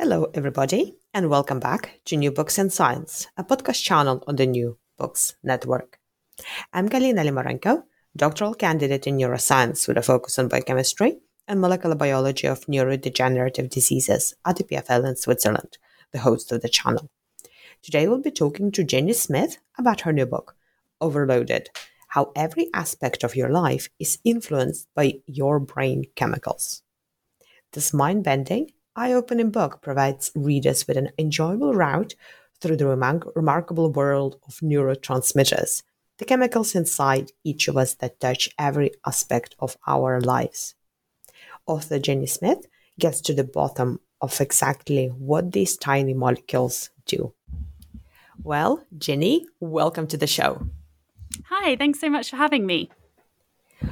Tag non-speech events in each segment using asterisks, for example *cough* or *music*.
Hello, everybody, and welcome back to New Books and Science, a podcast channel on the New Books Network. I'm Galina Limorenko, doctoral candidate in neuroscience with a focus on biochemistry and molecular biology of neurodegenerative diseases at the EPFL in Switzerland, the host of the channel. Today we'll be talking to Ginny Smith about her new book, Overloaded How Every Aspect of Your Life is Influenced by Your Brain Chemicals. This mind bending eye opening book provides readers with an enjoyable route through the remarkable world of neurotransmitters, the chemicals inside each of us that touch every aspect of our lives. Author Ginny Smith gets to the bottom of exactly what these tiny molecules do. Well, Ginny, welcome to the show. Hi, thanks so much for having me.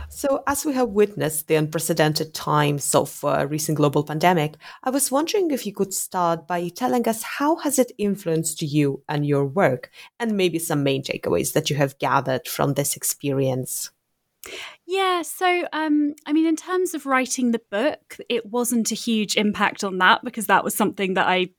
So, as we have witnessed the unprecedented times of uh, recent global pandemic, I was wondering if you could start by telling us how has it influenced you and your work, and maybe some main takeaways that you have gathered from this experience. Yeah, so um, I mean, in terms of writing the book, it wasn't a huge impact on that because that was something that I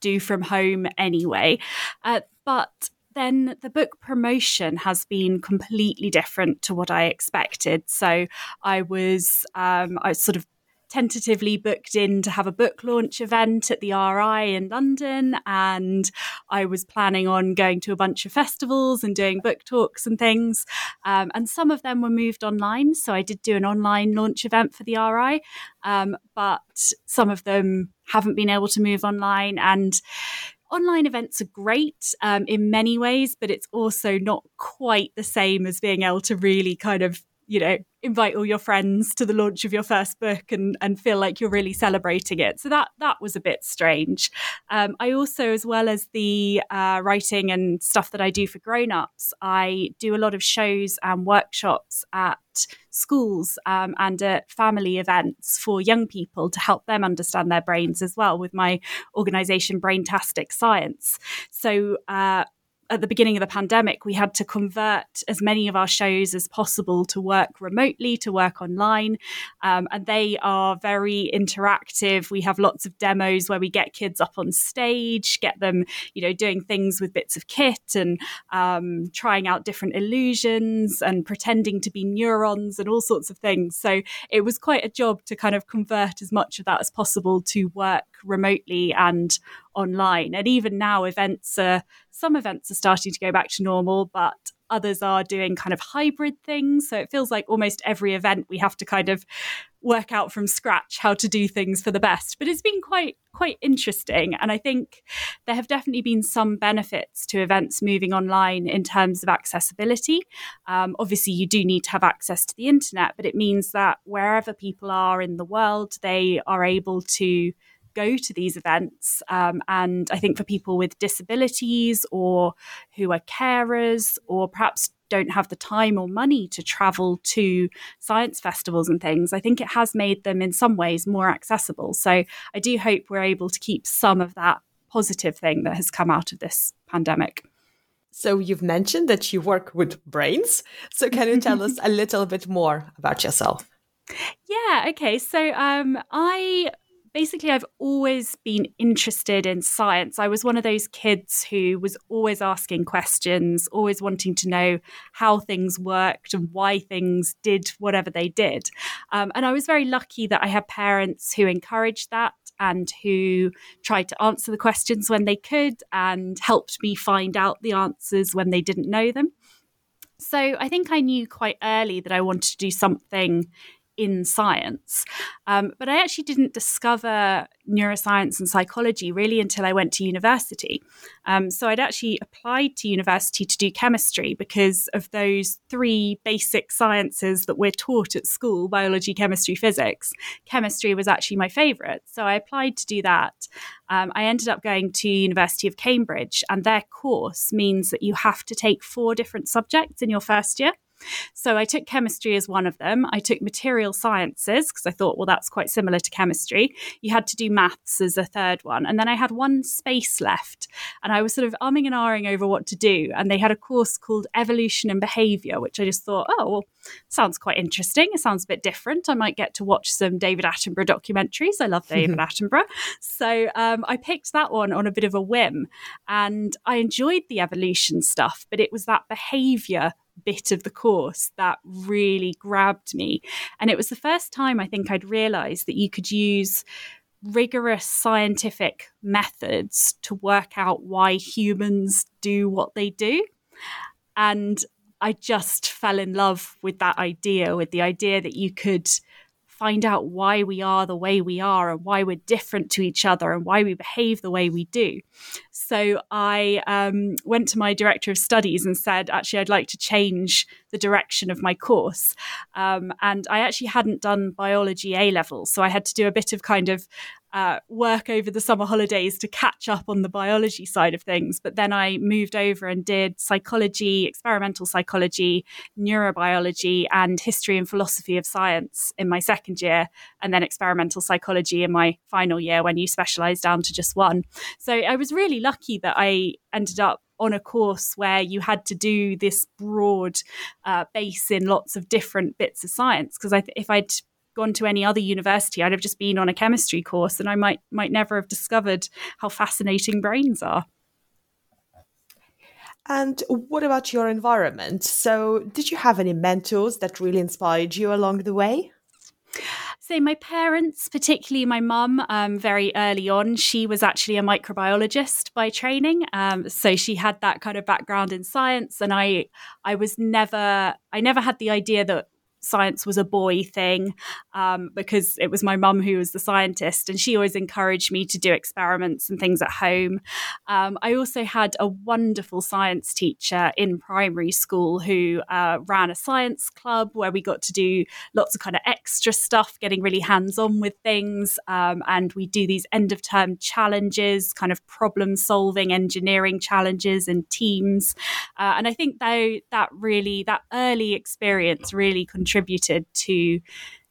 do from home anyway. Uh, but then the book promotion has been completely different to what I expected. So I was, um, I sort of tentatively booked in to have a book launch event at the RI in London. And I was planning on going to a bunch of festivals and doing book talks and things. Um, and some of them were moved online. So I did do an online launch event for the RI, um, but some of them haven't been able to move online. And online events are great um, in many ways, but it's also not quite the same as being able to really kind of, you know, invite all your friends to the launch of your first book and, and feel like you're really celebrating it. So that that was a bit strange. Um, I also, as well as the uh, writing and stuff that I do for grown-ups, I do a lot of shows and workshops at schools um, and at family events for young people to help them understand their brains as well with my organization Braintastic Science. So uh, at the beginning of the pandemic, we had to convert as many of our shows as possible to work remotely, to work online. Um, and they are very interactive. We have lots of demos where we get kids up on stage, get them, you know, doing things with bits of kit and um, trying out different illusions and pretending to be neurons and all sorts of things. So it was quite a job to kind of convert as much of that as possible to work remotely and online. And even now, events are some events are starting to go back to normal, but others are doing kind of hybrid things. So it feels like almost every event we have to kind of work out from scratch how to do things for the best. But it's been quite quite interesting, and I think there have definitely been some benefits to events moving online in terms of accessibility. Um, obviously, you do need to have access to the internet, but it means that wherever people are in the world, they are able to go to these events. Um, and I think for people with disabilities or who are carers or perhaps don't have the time or money to travel to science festivals and things, I think it has made them in some ways more accessible. So I do hope we're able to keep some of that positive thing that has come out of this pandemic. So you've mentioned that you work with brains. So can you tell us *laughs* a little bit more about yourself? Yeah, okay. So um, I basically I've always been interested in science. I was one of those kids who was always asking questions, always wanting to know how things worked and why things did whatever they did. Um, and I was very lucky that I had parents who encouraged that and who tried to answer the questions when they could and helped me find out the answers when they didn't know them. So I think I knew quite early that I wanted to do something in science. Um, but I actually didn't discover neuroscience and psychology really until I went to university. Um, so I'd actually applied to university to do chemistry because of those three basic sciences that we're taught at school biology, chemistry, physics. Chemistry was actually my favourite. So I applied to do that. Um, I ended up going to University of Cambridge, and their course means that you have to take four different subjects in your first year. So I took chemistry as one of them. I took material sciences because I thought, well, that's quite similar to chemistry. You had to do maths as a third one. And then I had one space left. And I was sort of umming and ahhing over what to do. And they had a course called Evolution and Behavior, which I just thought, oh, well, sounds quite interesting. It sounds a bit different. I might get to watch some David Attenborough documentaries. I love David *laughs* Attenborough. So um, I picked that one on a bit of a whim. And I enjoyed the evolution stuff, but it was that behavior bit of the course that really grabbed me. And it was the first time I think I'd realized that you could use rigorous scientific methods to work out why humans do what they do. And I just fell in love with that idea, with the idea that you could find out why we are the way we are and why we're different to each other and why we behave the way we do. So I um, went to my director of studies and said, actually, I'd like to change the direction of my course. Um, and I actually hadn't done biology A level. So I had to do a bit of kind of uh, work over the summer holidays to catch up on the biology side of things. But then I moved over and did psychology, experimental psychology, neurobiology, and history and philosophy of science in my second year, and then experimental psychology in my final year when you specialize down to just one. So I was really lucky that I ended up on a course where you had to do this broad uh, base in lots of different bits of science. Because if I'd gone to any other university, I'd have just been on a chemistry course and I might might never have discovered how fascinating brains are. And what about your environment? So, did you have any mentors that really inspired you along the way? So, my parents, particularly my mum, um, very early on, she was actually a microbiologist by training. Um, so she had that kind of background in science, and I, I was never, I never had the idea that science was a boy thing um, because it was my mum who was the scientist and she always encouraged me to do experiments and things at home. Um, I also had a wonderful science teacher in primary school who uh, ran a science club where we got to do lots of kind of extra stuff, getting really hands on with things. Um, and we do these end of term challenges, kind of problem solving engineering challenges and teams. Uh, and I think though that really, that early experience really contributed contributed to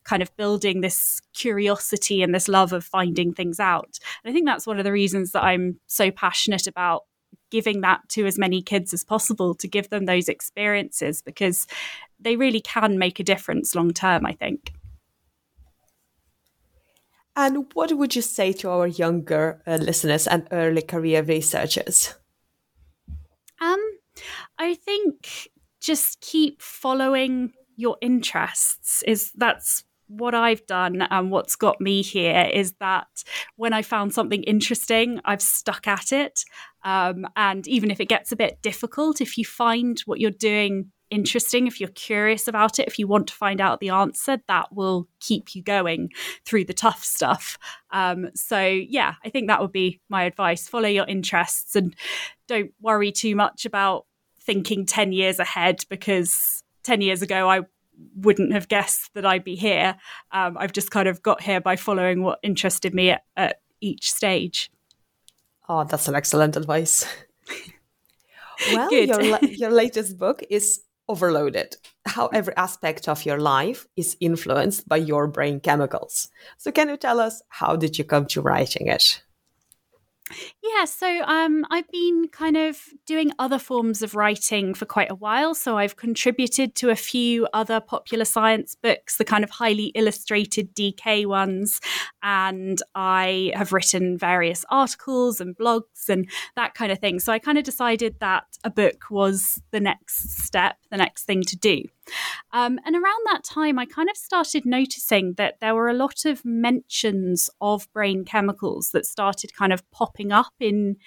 kind of building this curiosity and this love of finding things out. And I think that's one of the reasons that I'm so passionate about giving that to as many kids as possible to give them those experiences because they really can make a difference long term, I think. And what would you say to our younger uh, listeners and early career researchers? Um, I think just keep following your interests is that's what I've done and what's got me here is that when I found something interesting, I've stuck at it. Um, and even if it gets a bit difficult, if you find what you're doing interesting, if you're curious about it, if you want to find out the answer, that will keep you going through the tough stuff. Um, so, yeah, I think that would be my advice. Follow your interests and don't worry too much about thinking 10 years ahead because 10 years ago, I wouldn't have guessed that I'd be here. Um, I've just kind of got here by following what interested me at, at each stage. Oh, that's an excellent advice. *laughs* well, your, *laughs* your latest book is overloaded. How every aspect of your life is influenced by your brain chemicals. So, can you tell us how did you come to writing it? Yeah, so um, I've been kind of doing other forms of writing for quite a while. So I've contributed to a few other popular science books, the kind of highly illustrated DK ones. And I have written various articles and blogs and that kind of thing. So I kind of decided that a book was the next step, the next thing to do. Um, and around that time, I kind of started noticing that there were a lot of mentions of brain chemicals that started kind of popping up in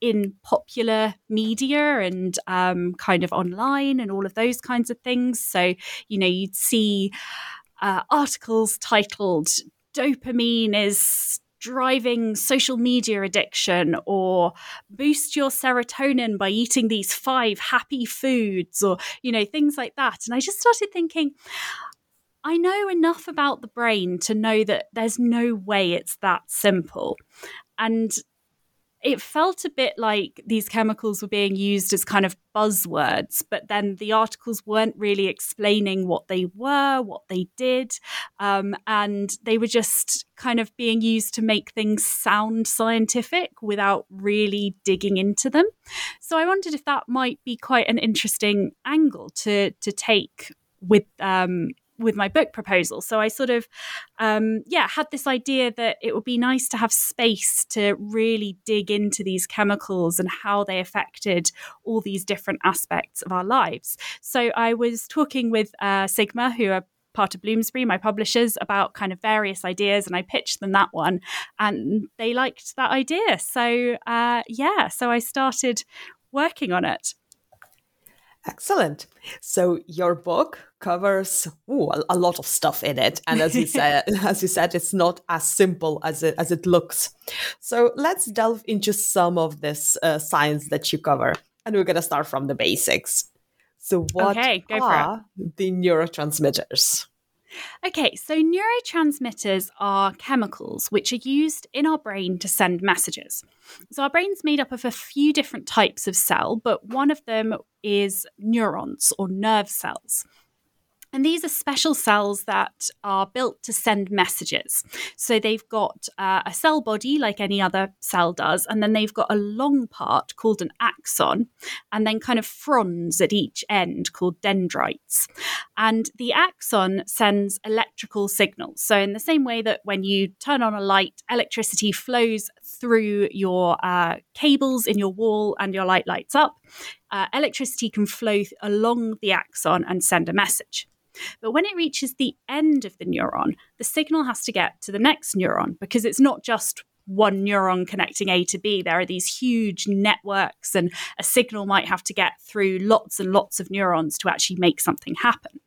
in popular media and um, kind of online and all of those kinds of things. So, you know, you'd see uh, articles titled dopamine is driving social media addiction or boost your serotonin by eating these five happy foods or you know things like that. And i just started thinking i know enough about the brain to know that there's no way it's that simple. And it felt a bit like these chemicals were being used as kind of buzzwords, but then the articles weren't really explaining what they were, what they did, um, and they were just kind of being used to make things sound scientific without really digging into them. So I wondered if that might be quite an interesting angle to to take with um, with my book proposal. So I sort of, um, yeah, had this idea that it would be nice to have space to really dig into these chemicals and how they affected all these different aspects of our lives. So I was talking with uh, Sigma, who are part of Bloomsbury, my publishers, about kind of various ideas, and I pitched them that one, and they liked that idea. So uh, yeah, so I started working on it. Excellent. So your book covers ooh, a, a, lot of stuff in it, and as you *laughs* said, *laughs* as you said, it's not as simple as it as it looks. So let's delve into some of this uh, science that you cover, and we're gonna start from the basics. So what okay, are the neurotransmitters? Okay, so neurotransmitters are chemicals which are used in our brain to send messages. So, our brain's made up of a few different types of cell, but one of them is neurons or nerve cells. And these are special cells that are built to send messages. So they've got uh, a cell body like any other cell does, and then they've got a long part called an axon, and then kind of fronds at each end called dendrites. And the axon sends electrical signals. So, in the same way that when you turn on a light, electricity flows through your uh, cables in your wall and your light lights up, uh, electricity can flow th- along the axon and send a message. But when it reaches the end of the neuron, the signal has to get to the next neuron because it's not just one neuron connecting A to B. There are these huge networks, and a signal might have to get through lots and lots of neurons to actually make something happen.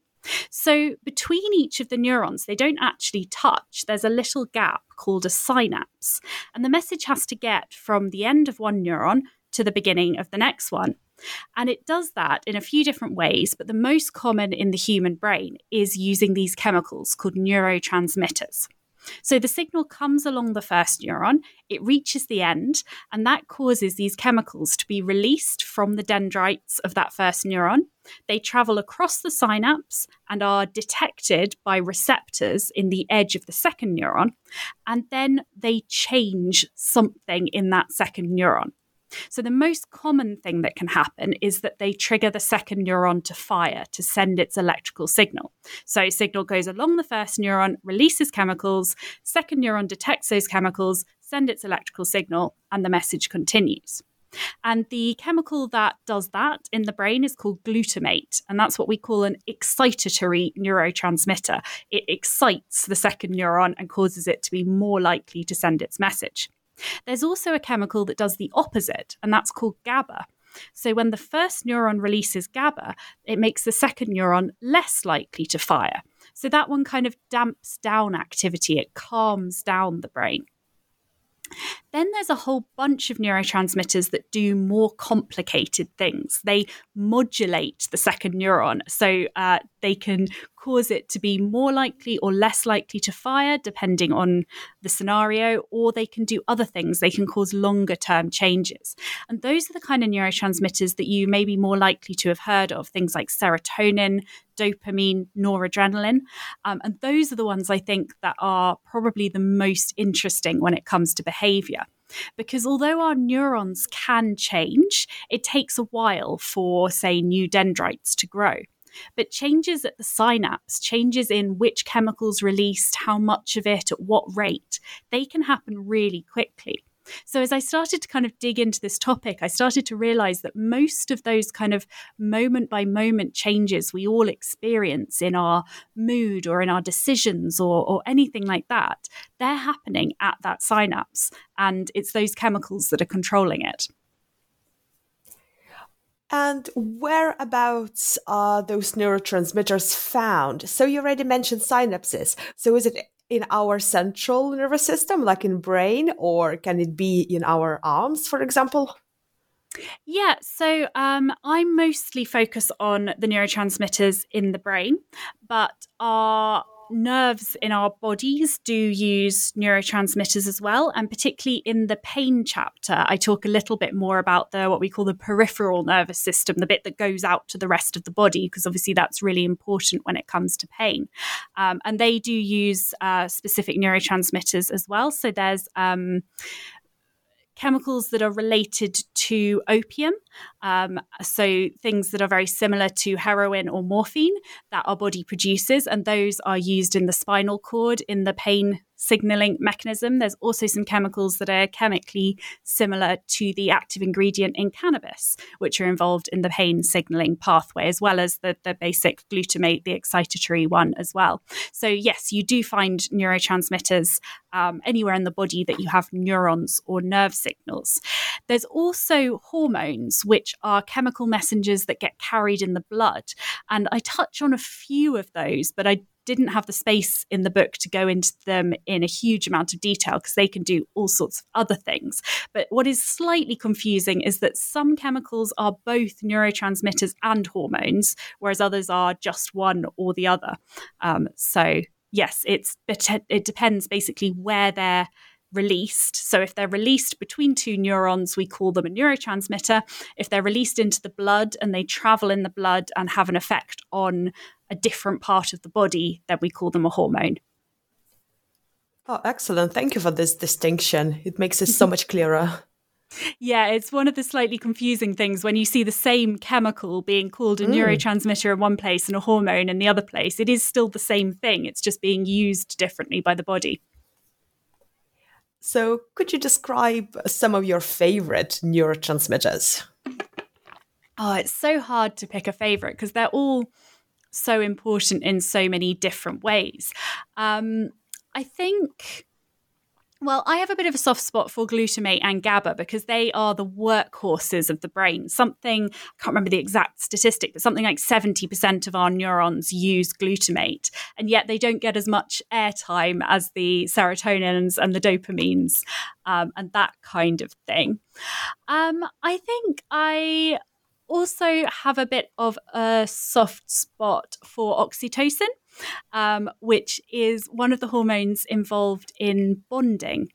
So, between each of the neurons, they don't actually touch. There's a little gap called a synapse, and the message has to get from the end of one neuron to the beginning of the next one. And it does that in a few different ways, but the most common in the human brain is using these chemicals called neurotransmitters. So the signal comes along the first neuron, it reaches the end, and that causes these chemicals to be released from the dendrites of that first neuron. They travel across the synapse and are detected by receptors in the edge of the second neuron, and then they change something in that second neuron. So, the most common thing that can happen is that they trigger the second neuron to fire to send its electrical signal. So, signal goes along the first neuron, releases chemicals, second neuron detects those chemicals, send its electrical signal, and the message continues. And the chemical that does that in the brain is called glutamate. And that's what we call an excitatory neurotransmitter. It excites the second neuron and causes it to be more likely to send its message. There's also a chemical that does the opposite, and that's called GABA. So when the first neuron releases GABA, it makes the second neuron less likely to fire. So that one kind of damps down activity, it calms down the brain. Then there's a whole bunch of neurotransmitters that do more complicated things. They modulate the second neuron. So uh, they can cause it to be more likely or less likely to fire, depending on the scenario, or they can do other things. They can cause longer term changes. And those are the kind of neurotransmitters that you may be more likely to have heard of, things like serotonin, dopamine, noradrenaline. Um, and those are the ones I think that are probably the most interesting when it comes to behavior. Because although our neurons can change, it takes a while for, say, new dendrites to grow. But changes at the synapse, changes in which chemicals released, how much of it, at what rate, they can happen really quickly. So, as I started to kind of dig into this topic, I started to realize that most of those kind of moment by moment changes we all experience in our mood or in our decisions or, or anything like that, they're happening at that synapse. And it's those chemicals that are controlling it. And whereabouts are those neurotransmitters found? So you already mentioned synapses. So is it in our central nervous system, like in brain, or can it be in our arms, for example? Yeah, so um, I mostly focus on the neurotransmitters in the brain, but our nerves in our bodies do use neurotransmitters as well and particularly in the pain chapter i talk a little bit more about the what we call the peripheral nervous system the bit that goes out to the rest of the body because obviously that's really important when it comes to pain. Um, and they do use uh, specific neurotransmitters as well. So there's um, chemicals that are related to opium. Um, so, things that are very similar to heroin or morphine that our body produces, and those are used in the spinal cord in the pain signaling mechanism. There's also some chemicals that are chemically similar to the active ingredient in cannabis, which are involved in the pain signaling pathway, as well as the, the basic glutamate, the excitatory one as well. So, yes, you do find neurotransmitters um, anywhere in the body that you have neurons or nerve signals. There's also hormones, which are chemical messengers that get carried in the blood. And I touch on a few of those, but I didn't have the space in the book to go into them in a huge amount of detail because they can do all sorts of other things. But what is slightly confusing is that some chemicals are both neurotransmitters and hormones, whereas others are just one or the other. Um, so yes, it's it depends basically where they're released. So, if they're released between two neurons, we call them a neurotransmitter. If they're released into the blood and they travel in the blood and have an effect on a different part of the body, then we call them a hormone. Oh, excellent. Thank you for this distinction. It makes it so *laughs* much clearer. Yeah, it's one of the slightly confusing things when you see the same chemical being called a mm. neurotransmitter in one place and a hormone in the other place. It is still the same thing, it's just being used differently by the body. So, could you describe some of your favorite neurotransmitters? Oh, it's so hard to pick a favorite because they're all so important in so many different ways. Um, I think well, I have a bit of a soft spot for glutamate and GABA because they are the workhorses of the brain. Something, I can't remember the exact statistic, but something like 70% of our neurons use glutamate. And yet they don't get as much airtime as the serotonins and the dopamines um, and that kind of thing. Um, I think I also have a bit of a soft spot for oxytocin um, which is one of the hormones involved in bonding.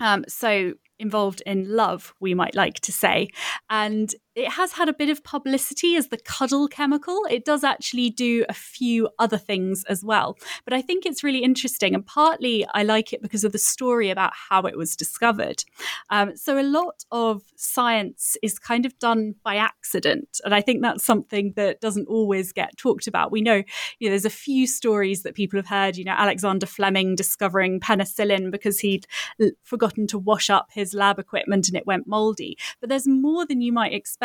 Um, so, involved in love, we might like to say. And it has had a bit of publicity as the cuddle chemical. It does actually do a few other things as well. But I think it's really interesting. And partly I like it because of the story about how it was discovered. Um, so a lot of science is kind of done by accident. And I think that's something that doesn't always get talked about. We know, you know, there's a few stories that people have heard, you know, Alexander Fleming discovering penicillin because he'd forgotten to wash up his lab equipment and it went moldy. But there's more than you might expect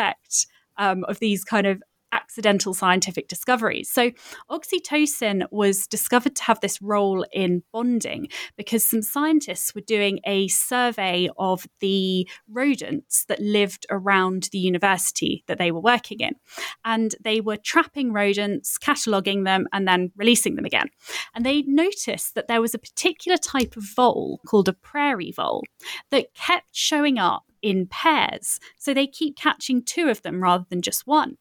um, of these kind of accidental scientific discoveries. So, oxytocin was discovered to have this role in bonding because some scientists were doing a survey of the rodents that lived around the university that they were working in. And they were trapping rodents, cataloguing them, and then releasing them again. And they noticed that there was a particular type of vole called a prairie vole that kept showing up in pairs. So they keep catching two of them rather than just one.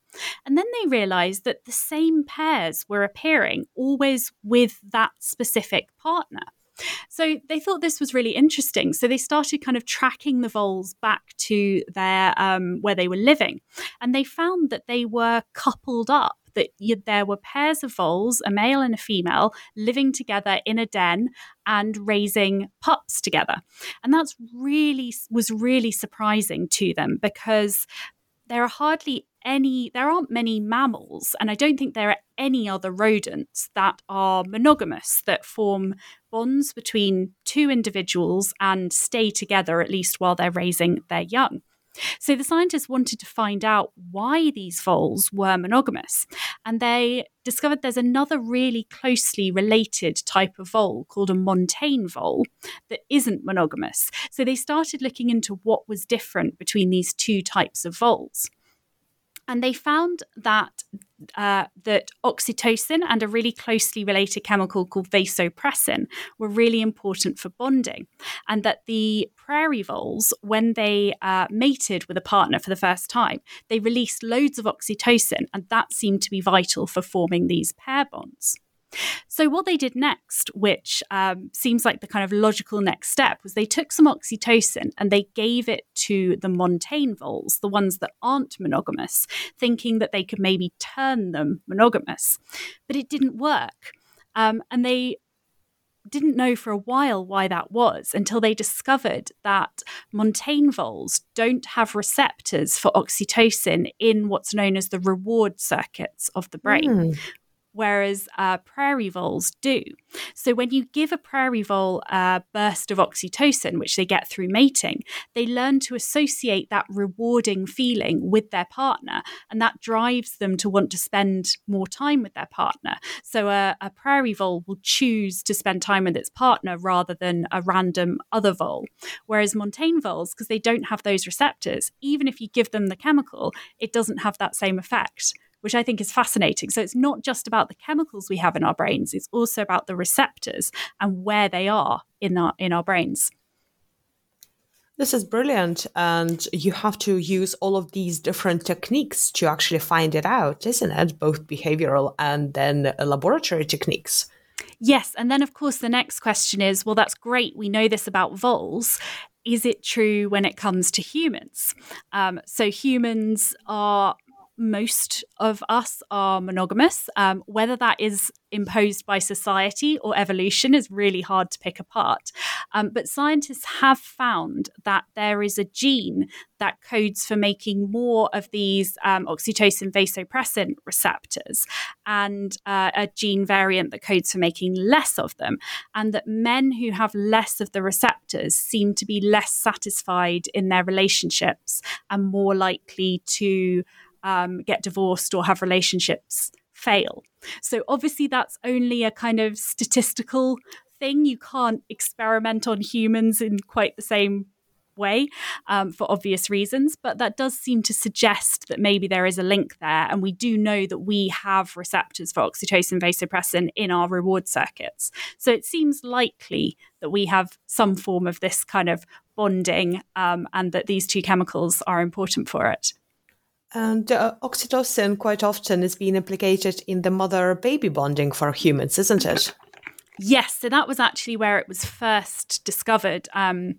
And then they realized that the same pairs were appearing always with that specific partner. So they thought this was really interesting. So they started kind of tracking the voles back to their um, where they were living, and they found that they were coupled up that you, there were pairs of voles, a male and a female, living together in a den and raising pups together. And that's really was really surprising to them because there are hardly any there aren't many mammals and i don't think there are any other rodents that are monogamous that form bonds between two individuals and stay together at least while they're raising their young so the scientists wanted to find out why these voles were monogamous. And they discovered there's another really closely related type of vole called a montane vole that isn't monogamous. So they started looking into what was different between these two types of voles. And they found that uh, that oxytocin and a really closely related chemical called vasopressin were really important for bonding, and that the prairie voles, when they uh, mated with a partner for the first time, they released loads of oxytocin, and that seemed to be vital for forming these pair bonds. So, what they did next, which um, seems like the kind of logical next step, was they took some oxytocin and they gave it to the montane voles, the ones that aren't monogamous, thinking that they could maybe turn them monogamous. But it didn't work. Um, and they didn't know for a while why that was until they discovered that montane voles don't have receptors for oxytocin in what's known as the reward circuits of the brain, mm whereas uh, prairie voles do. So when you give a prairie vole a burst of oxytocin, which they get through mating, they learn to associate that rewarding feeling with their partner, and that drives them to want to spend more time with their partner. So a, a prairie vole will choose to spend time with its partner rather than a random other vole. Whereas montane voles, because they don't have those receptors, even if you give them the chemical, it doesn't have that same effect which I think is fascinating. So it's not just about the chemicals we have in our brains, it's also about the receptors and where they are in our in our brains. This is brilliant. And you have to use all of these different techniques to actually find it out, isn't it? Both behavioral and then laboratory techniques. Yes. And then, of course, the next question is well, that's great. We know this about voles. Is it true when it comes to humans? Um, so, humans are most of us are monogamous. Um, whether that is imposed by society or evolution is really hard to pick apart. Um, but scientists have found that there is a gene that codes for making more of these um, oxytocin vasopressin receptors and uh, a gene variant that codes for making less of them. And that men who have less of the receptors seem to be less satisfied in their relationships and more likely to um, get divorced or have relationships fail. So obviously, that's only a kind of statistical thing. You can't experiment on humans in quite the same way um, for obvious reasons, but that does seem to suggest that maybe there is a link there. And we do know that we have receptors for oxytocin vasopressin in our reward circuits. So it seems likely that we have some form of this kind of bonding um, and that these two chemicals are important for it. And uh, oxytocin quite often is being implicated in the mother baby bonding for humans, isn't it? Yes. So that was actually where it was first discovered. Um,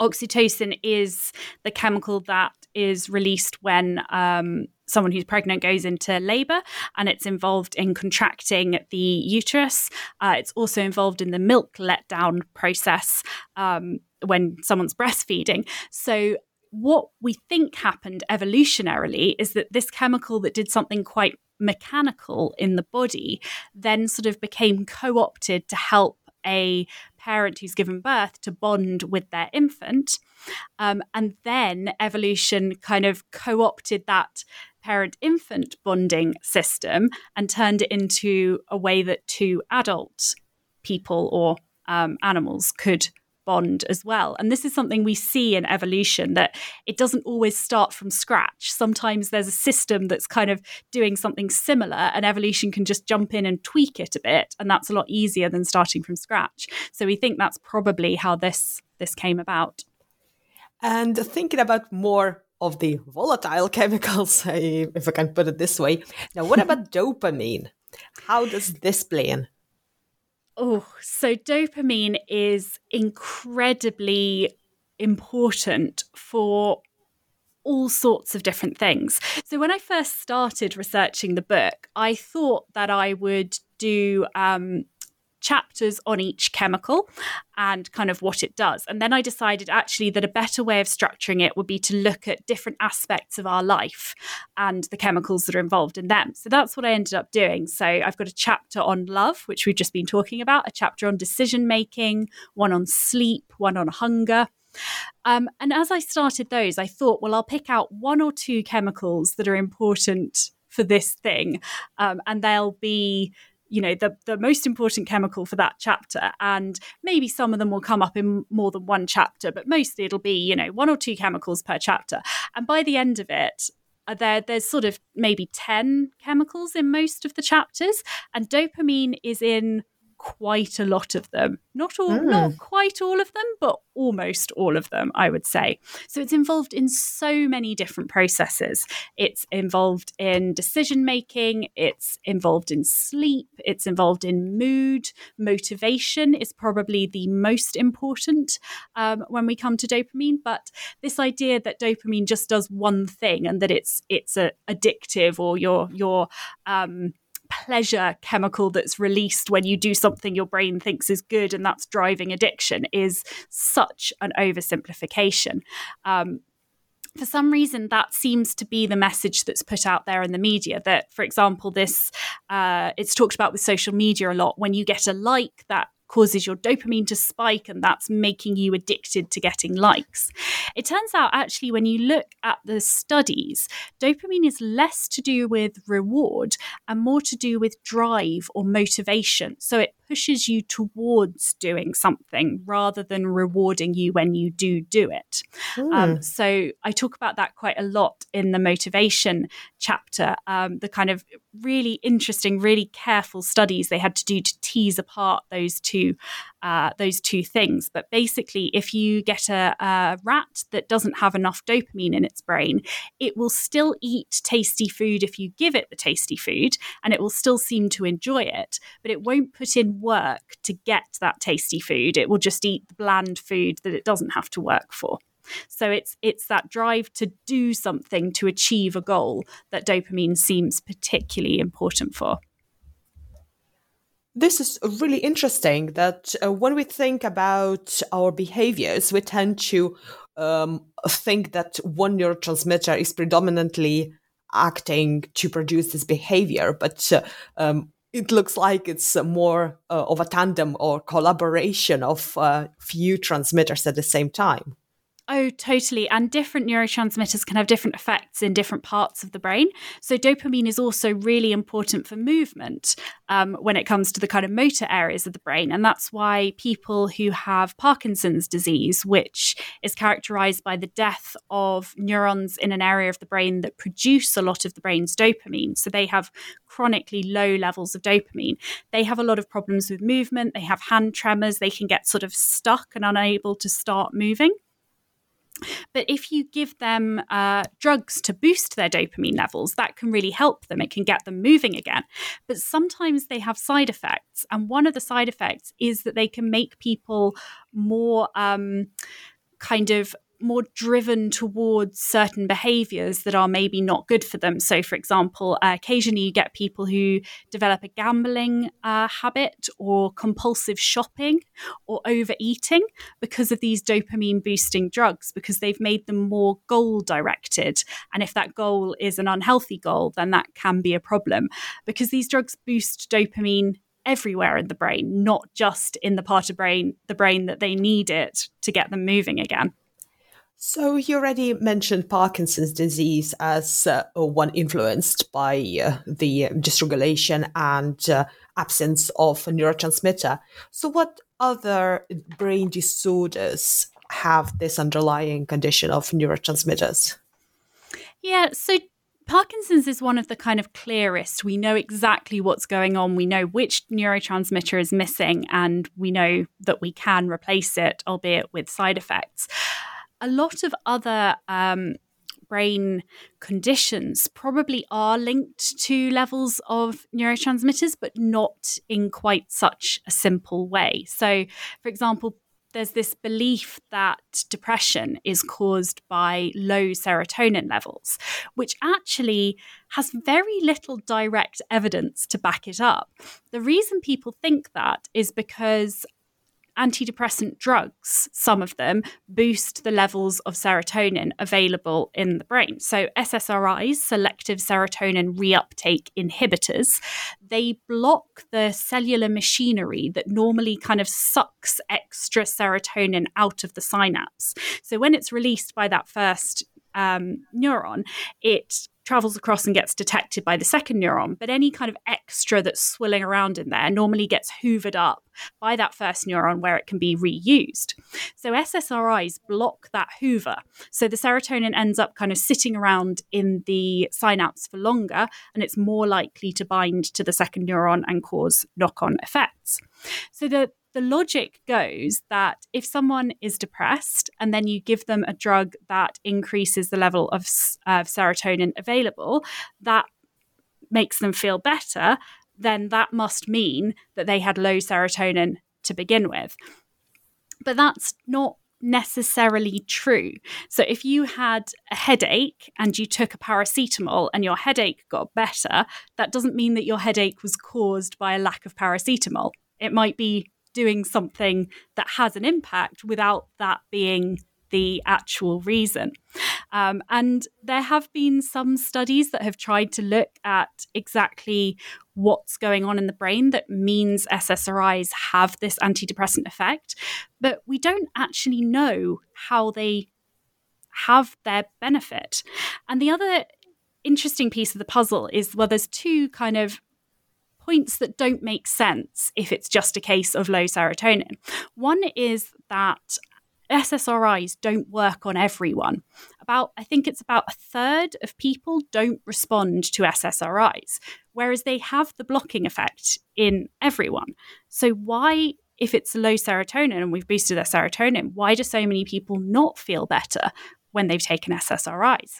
oxytocin is the chemical that is released when um, someone who's pregnant goes into labor and it's involved in contracting the uterus. Uh, it's also involved in the milk letdown process um, when someone's breastfeeding. So what we think happened evolutionarily is that this chemical that did something quite mechanical in the body then sort of became co opted to help a parent who's given birth to bond with their infant. Um, and then evolution kind of co opted that parent infant bonding system and turned it into a way that two adult people or um, animals could bond as well. And this is something we see in evolution that it doesn't always start from scratch. Sometimes there's a system that's kind of doing something similar, and evolution can just jump in and tweak it a bit. And that's a lot easier than starting from scratch. So we think that's probably how this this came about. And thinking about more of the volatile *laughs* chemicals, if I can put it this way. Now, what about *laughs* dopamine? How does this play in? Oh, so dopamine is incredibly important for all sorts of different things. So when I first started researching the book, I thought that I would do um, chapters on each chemical and kind of what it does. And then I decided actually that a better way of structuring it would be to look at different aspects of our life and the chemicals that are involved in them. So that's what I ended up doing. So I've got a chapter on love, which we've just been talking about, a chapter on decision making, one on sleep, one on hunger. Um, and as I started those, I thought, well, I'll pick out one or two chemicals that are important for this thing, um, and they'll be you know the the most important chemical for that chapter. And maybe some of them will come up in more than one chapter but mostly it'll be you know one or two chemicals per chapter. And by the end of it uh, there there's sort of maybe 10 chemicals in most of the chapters. And dopamine is in quite a lot of them. Not all, mm. not quite all of them, but almost all of them, I would say. So it's involved in so many different processes. It's involved in decision making, it's involved in sleep, it's involved in mood, motivation is probably the most important um, when we come to dopamine. But this idea that dopamine just does one thing and that it's it's a, addictive or your your um, pleasure chemical that's released when you do something your brain thinks is good and that's driving addiction is such an oversimplification. Um, for some reason, that seems to be the message that's put out there in the media. That, for example, this uh, it's talked about with social media a lot. When you get a like, that causes your dopamine to spike and that's making you addicted to getting likes. It turns out, actually, when you look at the studies, dopamine is less to do with reward and more to do with drive or motivation. So it pushes you towards doing something rather than rewarding you when you do do it. Mm. Um, so I talk about that quite a lot in the motivation chapter, um, the kind of really interesting, really careful studies they had to do to tease apart those two uh, those two things. But basically, if you get a, a rat that doesn't have enough dopamine in its brain, it will still eat tasty food if you give it the tasty food, and it will still seem to enjoy it, but it won't put in work to get that tasty food. It will just eat the bland food that it doesn't have to work for. So it's it's that drive to do something to achieve a goal that dopamine seems particularly important for. This is really interesting that uh, when we think about our behaviors, we tend to um, think that one neurotransmitter is predominantly acting to produce this behavior, but uh, um, it looks like it's more uh, of a tandem or collaboration of uh, few transmitters at the same time. Oh, totally. And different neurotransmitters can have different effects in different parts of the brain. So, dopamine is also really important for movement um, when it comes to the kind of motor areas of the brain. And that's why people who have Parkinson's disease, which is characterized by the death of neurons in an area of the brain that produce a lot of the brain's dopamine, so they have chronically low levels of dopamine, they have a lot of problems with movement. They have hand tremors. They can get sort of stuck and unable to start moving. But if you give them uh, drugs to boost their dopamine levels, that can really help them. It can get them moving again. But sometimes they have side effects. And one of the side effects is that they can make people more um, kind of more driven towards certain behaviors that are maybe not good for them. So, for example, uh, occasionally you get people who develop a gambling uh, habit or compulsive shopping or overeating because of these dopamine boosting drugs, because they've made them more goal directed. And if that goal is an unhealthy goal, then that can be a problem because these drugs boost dopamine everywhere in the brain, not just in the part of brain the brain that they need it to get them moving again. So you already mentioned Parkinson's disease as uh, one influenced by uh, the dysregulation and uh, absence of a neurotransmitter. So what other brain disorders have this underlying condition of neurotransmitters? Yeah, so Parkinson's is one of the kind of clearest. We know exactly what's going on. We know which neurotransmitter is missing, and we know that we can replace it, albeit with side effects a lot of other um, brain conditions probably are linked to levels of neurotransmitters, but not in quite such a simple way. So, for example, there's this belief that depression is caused by low serotonin levels, which actually has very little direct evidence to back it up. The reason people think that is because antidepressant drugs, some of them, boost the levels of serotonin available in the brain. So, SSRIs, selective serotonin reuptake inhibitors, they block the cellular machinery that normally kind of sucks extra serotonin out of the synapse. So, when it's released by that first um, neuron, it travels across and gets detected by the second neuron, but any kind of extra that's swilling around in there normally gets hoovered up by that first neuron where it can be reused. So SSRIs block that hoover. So the serotonin ends up kind of sitting around in the synapse for longer and it's more likely to bind to the second neuron and cause knock on effects. So the the logic goes that if someone is depressed and then you give them a drug that increases the level of serotonin available, that makes them feel better, then that must mean that they had low serotonin to begin with. But that's not necessarily true. So if you had a headache and you took a paracetamol and your headache got better, that doesn't mean that your headache was caused by a lack of paracetamol. It might be doing something that has an impact without that being the actual reason. Um, and there have been some studies that have tried to look at exactly what's going on in the brain that means SSRIs have this antidepressant effect, but we don't actually know how they have their benefit. And the other interesting piece of the puzzle is well, there's two kind of points that don't make sense if it's just a case of low serotonin. One is that SSRIs don't work on everyone. About, I think it's about a third of people don't respond to SSRIs, whereas they have the blocking effect in everyone. So, why, if it's low serotonin and we've boosted their serotonin, why do so many people not feel better when they've taken SSRIs?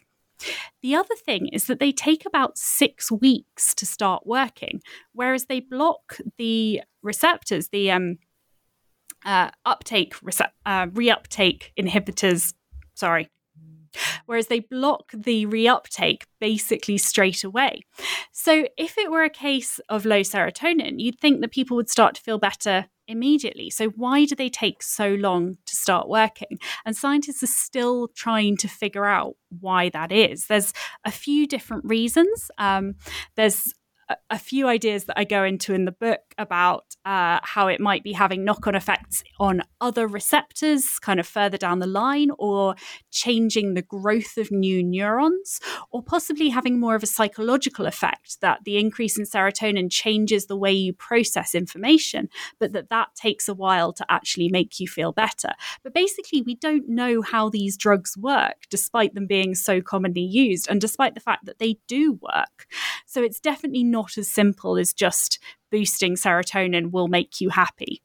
The other thing is that they take about six weeks to start working, whereas they block the receptors, the um, uh, uptake, rece- uh, reuptake inhibitors. Sorry. Whereas they block the reuptake basically straight away. So, if it were a case of low serotonin, you'd think that people would start to feel better immediately. So, why do they take so long to start working? And scientists are still trying to figure out why that is. There's a few different reasons. Um, there's a few ideas that I go into in the book about uh, how it might be having knock on effects on other receptors kind of further down the line, or changing the growth of new neurons, or possibly having more of a psychological effect that the increase in serotonin changes the way you process information, but that that takes a while to actually make you feel better. But basically, we don't know how these drugs work, despite them being so commonly used, and despite the fact that they do work. So it's definitely not as simple as just boosting serotonin will make you happy.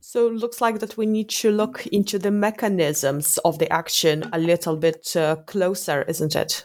So it looks like that we need to look into the mechanisms of the action a little bit uh, closer, isn't it?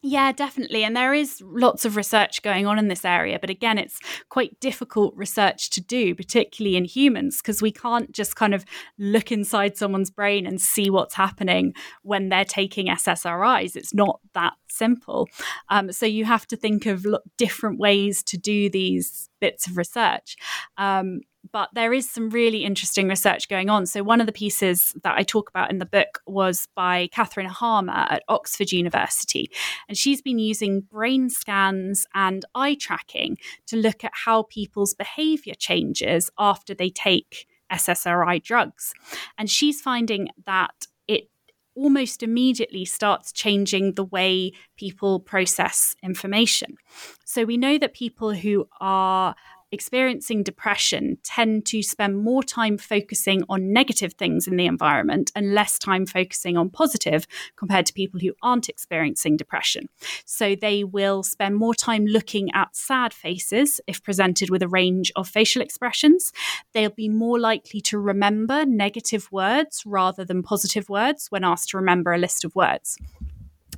Yeah, definitely. And there is lots of research going on in this area. But again, it's quite difficult research to do, particularly in humans, because we can't just kind of look inside someone's brain and see what's happening when they're taking SSRIs. It's not that simple. Um, so you have to think of different ways to do these bits of research. Um, but there is some really interesting research going on. So, one of the pieces that I talk about in the book was by Catherine Harmer at Oxford University. And she's been using brain scans and eye tracking to look at how people's behavior changes after they take SSRI drugs. And she's finding that it almost immediately starts changing the way people process information. So, we know that people who are experiencing depression tend to spend more time focusing on negative things in the environment and less time focusing on positive compared to people who aren't experiencing depression. So they will spend more time looking at sad faces if presented with a range of facial expressions. They'll be more likely to remember negative words rather than positive words when asked to remember a list of words.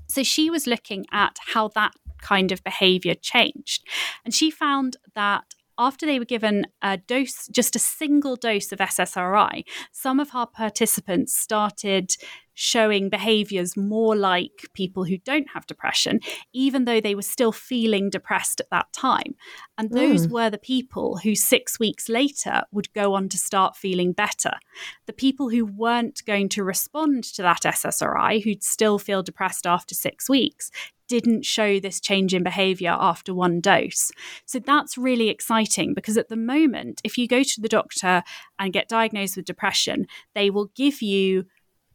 So she was looking at how that kind of behavior changed. And she found that after they were given a dose, just a single dose of SSRI, some of our participants started showing behaviors more like people who don't have depression, even though they were still feeling depressed at that time. And those mm. were the people who six weeks later would go on to start feeling better. The people who weren't going to respond to that SSRI, who'd still feel depressed after six weeks, didn't show this change in behavior after one dose. So that's really exciting because at the moment, if you go to the doctor and get diagnosed with depression, they will give you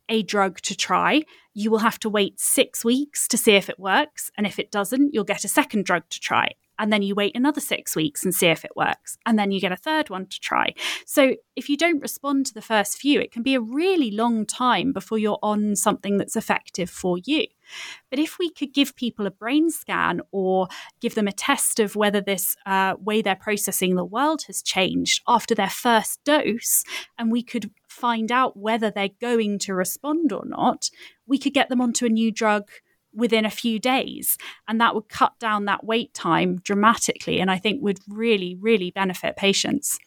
a drug to try, you will have to wait six weeks to see if it works. And if it doesn't, you'll get a second drug to try and then you wait another six weeks and see if it works. And then you get a third one to try. So if you don't respond to the first few, it can be a really long time before you're on something that's effective for you. But if we could give people a brain scan or give them a test of whether this uh, way they're processing the world has changed after their first dose, and we could find out whether they're going to respond or not, we could get them onto a new drug within a few days. And that would cut down that wait time dramatically. And I think would really, really benefit patients.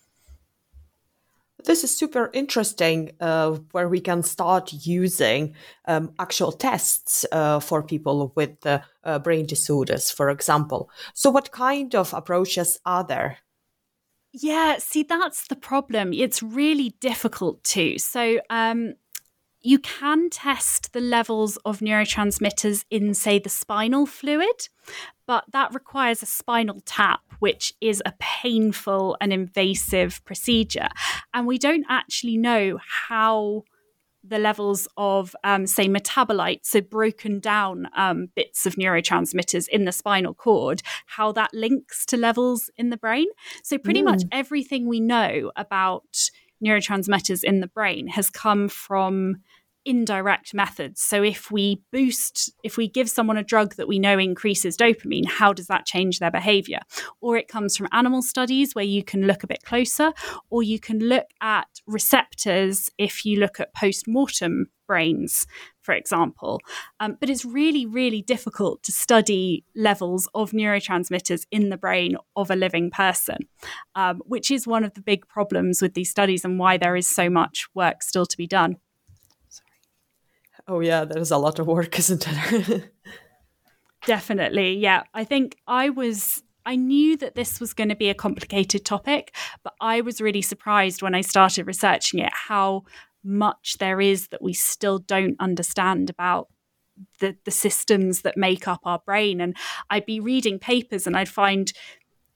This is super interesting, uh, where we can start using um, actual tests uh, for people with uh, brain disorders, for example. So, what kind of approaches are there? Yeah, see, that's the problem. It's really difficult to. So, um, you can test the levels of neurotransmitters in, say, the spinal fluid, but that requires a spinal tap, which is a painful and invasive procedure. And we don't actually know how the levels of, um, say, metabolites, so broken down um, bits of neurotransmitters in the spinal cord, how that links to levels in the brain. So, pretty mm. much everything we know about neurotransmitters in the brain has come from indirect methods. So if we boost, if we give someone a drug that we know increases dopamine, how does that change their behavior? Or it comes from animal studies where you can look a bit closer, or you can look at receptors if you look at post mortem brains, for example. Um, but it's really, really difficult to study levels of neurotransmitters in the brain of a living person, um, which is one of the big problems with these studies and why there is so much work still to be done. Oh yeah, there's a lot of work, *laughs* isn't it? Definitely. Yeah. I think I was I knew that this was going to be a complicated topic, but I was really surprised when I started researching it how much there is that we still don't understand about the the systems that make up our brain and I'd be reading papers and I'd find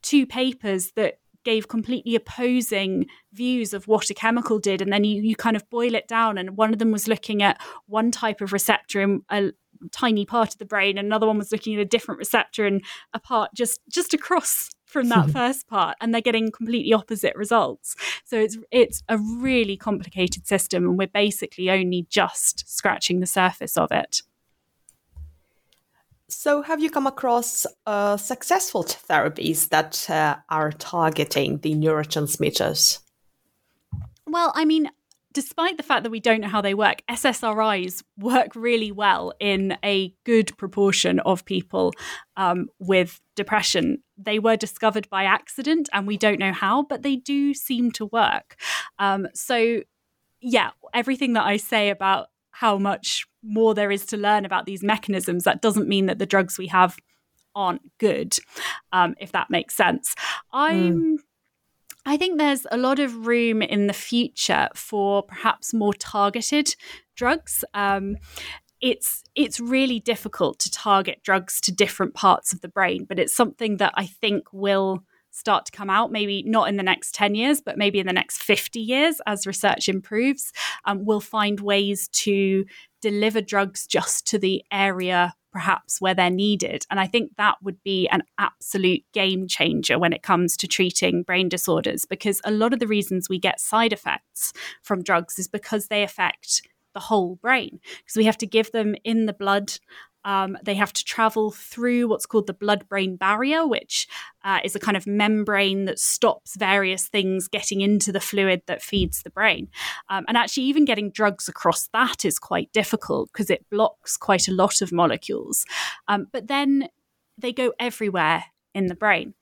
two papers that gave completely opposing views of what a chemical did and then you, you kind of boil it down and one of them was looking at one type of receptor in a tiny part of the brain and another one was looking at a different receptor in a part just just across from that *laughs* first part and they're getting completely opposite results. So it's it's a really complicated system and we're basically only just scratching the surface of it so, have you come across uh, successful therapies that uh, are targeting the neurotransmitters? Well, I mean, despite the fact that we don't know how they work, SSRIs work really well in a good proportion of people um, with depression. They were discovered by accident and we don't know how, but they do seem to work. Um, so, yeah, everything that I say about how much more there is to learn about these mechanisms, that doesn't mean that the drugs we have aren't good, um, if that makes sense. I'm. Mm. I think there's a lot of room in the future for perhaps more targeted drugs. Um, it's it's really difficult to target drugs to different parts of the brain, but it's something that I think will start to come out, maybe not in the next 10 years, but maybe in the next 50 years as research improves. Um, we'll find ways to deliver drugs just to the area perhaps where they're needed. And I think that would be an absolute game changer when it comes to treating brain disorders, because a lot of the reasons we get side effects from drugs is because they affect the whole brain, because we have to give them in the blood um, they have to travel through what's called the blood brain barrier, which uh, is a kind of membrane that stops various things getting into the fluid that feeds the brain. Um, and actually, even getting drugs across that is quite difficult because it blocks quite a lot of molecules. Um, but then they go everywhere in the brain.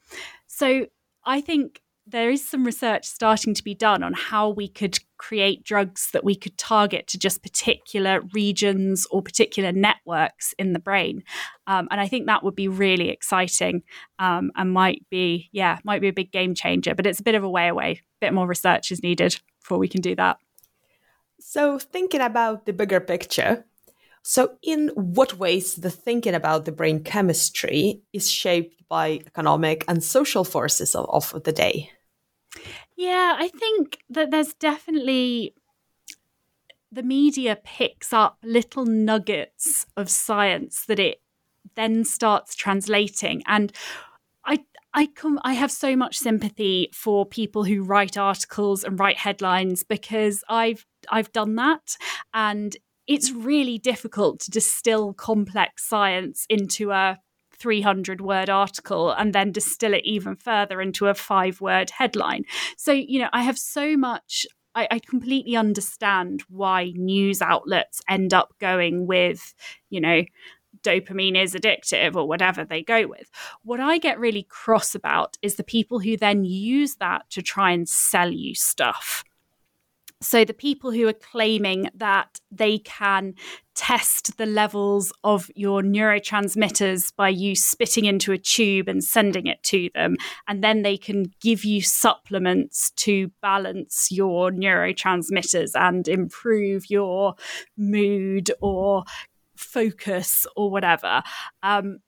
So I think there is some research starting to be done on how we could create drugs that we could target to just particular regions or particular networks in the brain. Um, and I think that would be really exciting um, and might be, yeah, might be a big game changer, but it's a bit of a way away. A bit more research is needed before we can do that. So, thinking about the bigger picture, so, in what ways the thinking about the brain chemistry is shaped by economic and social forces of, of the day? Yeah, I think that there's definitely the media picks up little nuggets of science that it then starts translating. And I I come I have so much sympathy for people who write articles and write headlines because I've I've done that and it's really difficult to distill complex science into a 300 word article and then distill it even further into a five word headline. So, you know, I have so much I, I, completely understand why news outlets end up going with, you know, dopamine is addictive or whatever they go with. What I get really cross about is the people who then use that to try and sell you stuff. So, the people who are claiming that they can test the levels of your neurotransmitters by you spitting into a tube and sending it to them, and then they can give you supplements to balance your neurotransmitters and improve your mood or focus or whatever. Um,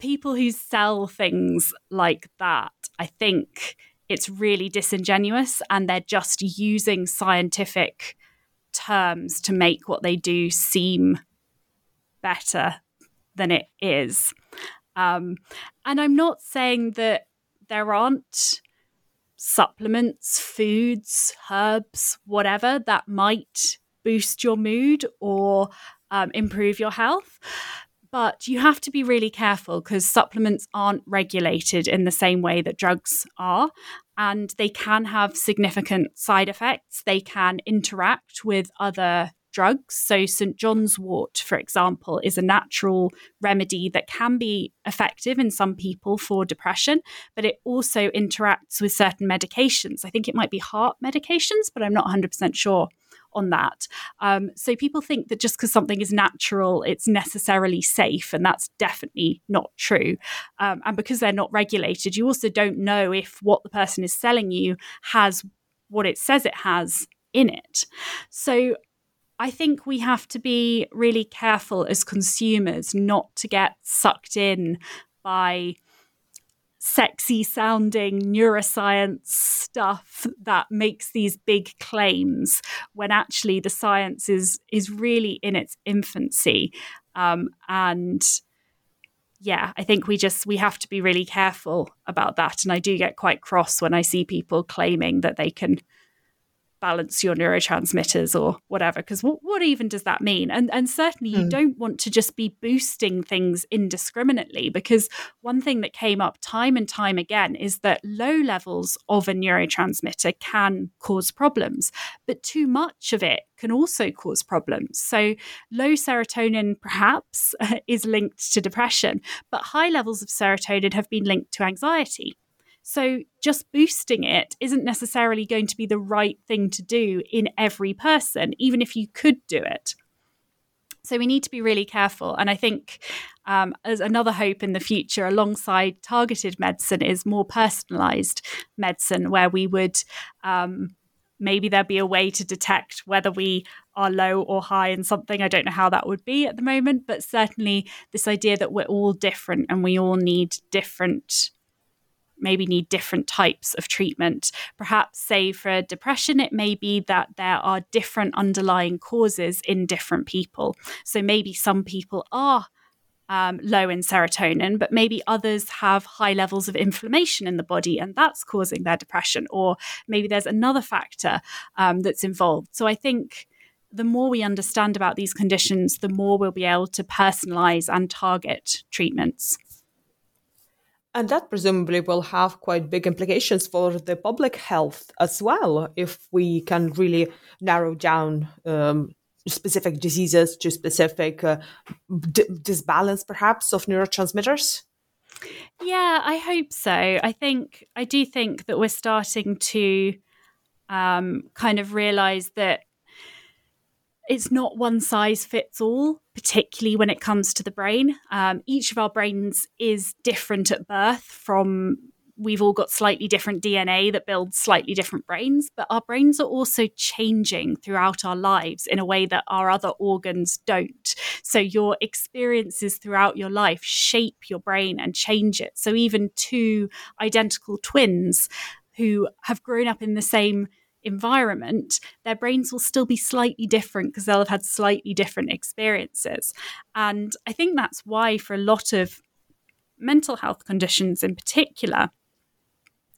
people who sell things like that, I think it's really disingenuous and they're just using scientific terms to make what they do seem better than it is. Um, and I'm not saying that there aren't supplements, foods, herbs, whatever that might boost your mood or um, improve your health. But you have to be really careful because supplements aren't regulated in the same way that drugs are. And they can have significant side effects. They can interact with other drugs. So, St. John's wort, for example, is a natural remedy that can be effective in some people for depression, but it also interacts with certain medications. I think it might be heart medications, but I'm not 100% sure on that. Um, so people think that just because something is natural, it's necessarily safe, and that's definitely not true. Um, and because they're not regulated, you also don't know if what the person is selling you has what it says it has in it. So I think we have to be really careful as consumers not to get sucked in by sexy sounding neuroscience stuff that makes these big claims when actually the science is is really in its infancy. Um, and yeah i think we just we have to be really careful about that. And i do get quite cross when i see people claiming that they can balance your neurotransmitters or whatever because what, what even does that mean? And and certainly you mm. don't want to just be boosting things indiscriminately because one thing that came up time and time again is that low levels of a neurotransmitter can cause problems but too much of it can also cause problems. So low serotonin perhaps *laughs* is linked to depression but high levels of serotonin have been linked to anxiety so just boosting it isn't necessarily going to be the right thing to do in every person, even if you could do it. So we need to be really careful. And I think um, as another hope in the future, alongside targeted medicine, is more personalized medicine, where we would. Um, maybe there'd be a way to detect whether we are low or high in something. I don't know how that would be at the moment, but certainly this idea that we're all different and we all need different maybe need different types of treatment. Perhaps, say, for depression, it may be that there are different underlying causes in different people. So maybe some people are. Um, low in serotonin, but maybe others have high levels of inflammation in the body and that's causing their depression, or maybe there's another factor um, that's involved. So I think the more we understand about these conditions, the more we'll be able to personalize and target treatments. And that presumably will have quite big implications for the public health as well, if we can really narrow down um, specific diseases to specific uh, d- disbalance, perhaps, of neurotransmitters. Yeah, I hope so. I think I do think that we're starting to um, kind of realize that it's not one size fits all, particularly when it comes to the brain. Um, each of our brains is different at birth from we've all got slightly different DNA that builds slightly different brains, but our brains are also changing throughout our lives in a way that our other organs don't. So your experiences throughout your life shape your brain and change it. So even two identical twins who have grown up in the same environment, their brains will still be slightly different because they'll have had slightly different experiences. And I think that's why, for a lot of mental health conditions in particular,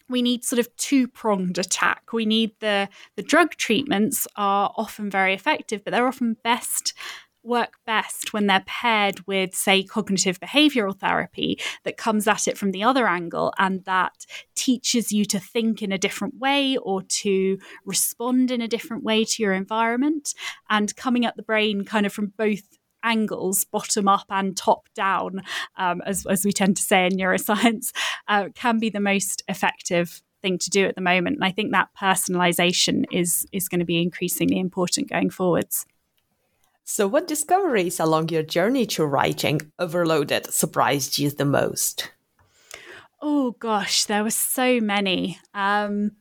we need sort of two pronged attack. We need the the drug treatments are often very effective, but they're often best work best when they're paired with, say, cognitive behavioral therapy that comes at it from the other angle and that teaches you to think in a different way or to respond in a different way to your environment and coming at the brain kind of from both angles, bottom up and top down, um, as, as we tend to say in neuroscience, uh, can be the most effective thing to do at the moment. And I think that personalization is is going to be increasingly important going forwards. So, what discoveries along your journey to writing Overloaded surprised you the most? Oh gosh, there were so many. Um,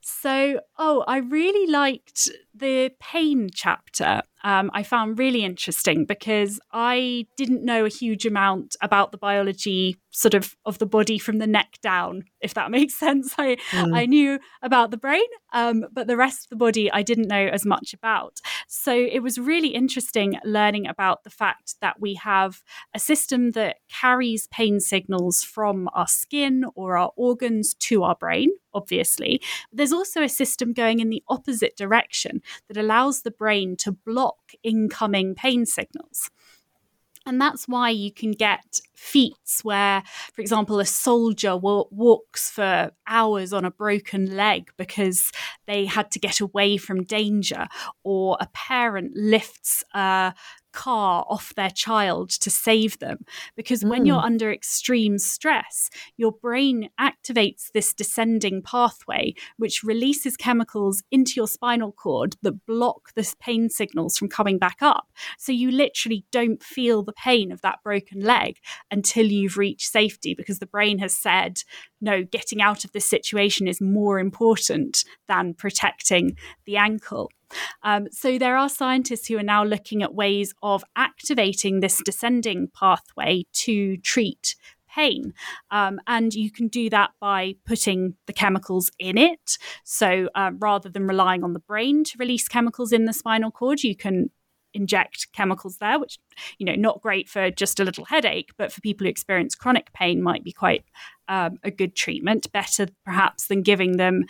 so, oh, I really liked the pain chapter um, I found really interesting because I didn't know a huge amount about the biology sort of of the body from the neck down, if that *laughs* makes sense. I mm. I knew about the brain, um, but the rest of the body I didn't know as much about. So it was really interesting learning about the fact that we have a system that carries pain signals from our skin or our organs to our brain, obviously. But there's also a system going in the opposite direction that allows the brain to block incoming pain signals. And that's why you can get feats where, for example, a soldier walks for hours on a broken leg because they had to get away from danger, or a parent lifts a car off their child to save them. Because when you're hmm. under extreme stress, your brain activates this descending pathway, which releases chemicals into your spinal cord that block the pain signals from coming back up. So you literally don't feel the pain of that broken leg until you've reached safety because the brain has said, no, getting out of this situation is more important than protecting the ankle. Um, so there are scientists who are now looking at ways of activating this descending pathway to treat pain. Um, and you can do that by putting the chemicals in it. So uh, rather than relying on the brain to release chemicals in the spinal cord, you can inject chemicals there which you know not great for just a little headache but for people who experience chronic pain might be quite um, a good treatment better perhaps than giving them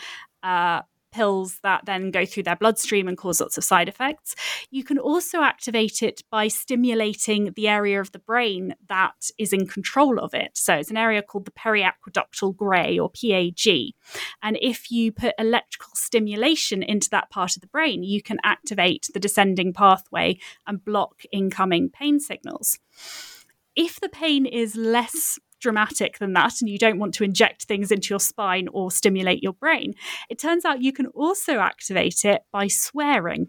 uh, pills that then go through their bloodstream and cause lots of side effects. You can also activate it by stimulating the area of the brain that is in control of it. So it's an area called the periaqueductal gray or PAG. And if you put electrical stimulation into that part of the brain, you can activate the descending pathway and block incoming pain signals. If the pain is less dramatic than that and you don't want to inject things into your spine or stimulate your brain, it turns out you can also activate it by swearing.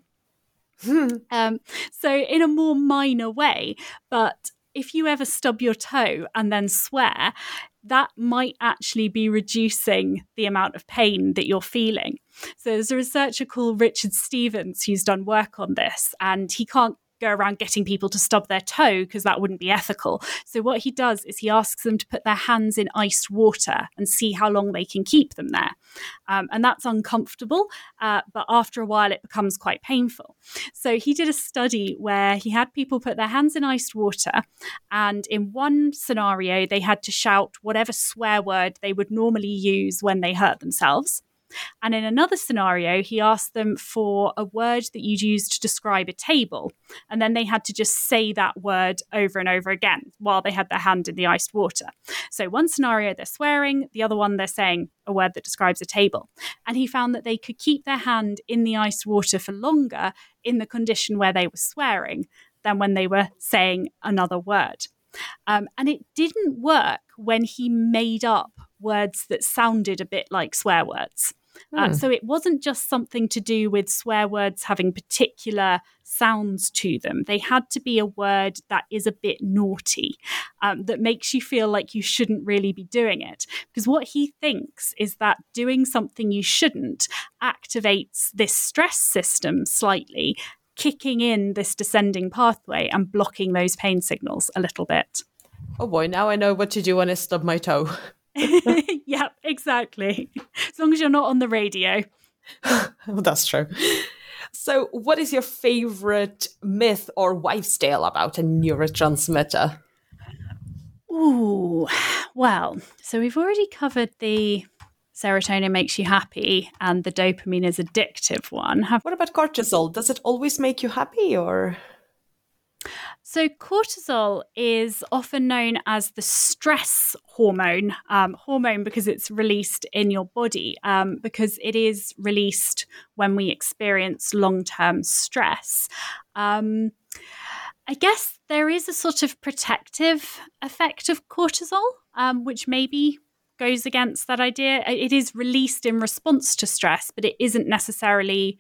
*laughs* um, so, in a more minor way, but if you ever stub your toe and then swear, that might actually be reducing the amount of pain that you're feeling. So, there's a researcher called Richard Stephens who's done work on this, and he can't go around getting people to stub their toe because that wouldn't be ethical. So what he does is he asks them to put their hands in iced water and see how long they can keep them there. Um, and that's uncomfortable, uh, but after a while it becomes quite painful. So he did a study where he had people put their hands in iced water, and in one scenario they had to shout whatever swear word they would normally use when they hurt themselves. And in another scenario, he asked them for a word that you'd use to describe a table. And then they had to just say that word over and over again while they had their hand in the iced water. So, one scenario, they're swearing, the other one, they're saying a word that describes a table. And he found that they could keep their hand in the iced water for longer in the condition where they were swearing than when they were saying another word. Um, and it didn't work when he made up words that sounded a bit like swear words. Uh, hmm. so it wasn't just something to do with swear words having particular sounds to them. They had to be a word that is a bit naughty, um, that makes you feel like you shouldn't really be doing it. Because what he thinks is that doing something you shouldn't activates this stress system slightly, kicking in this descending pathway and blocking those pain signals a little bit. Oh boy, now I know what to do when I stub my toe. *laughs* *laughs* yep, exactly. As long as you're not on the radio. *laughs* That's true. So, what is your favorite myth or wives' tale about a neurotransmitter? Ooh, well, so we've already covered the serotonin makes you happy and the dopamine is addictive one. Have- what about cortisol? Does it always make you happy or? So, cortisol is often known as the stress hormone, um, hormone because it's released in your body, um, because it is released when we experience long term stress. Um, I guess there is a sort of protective effect of cortisol, um, which maybe goes against that idea. It is released in response to stress, but it isn't necessarily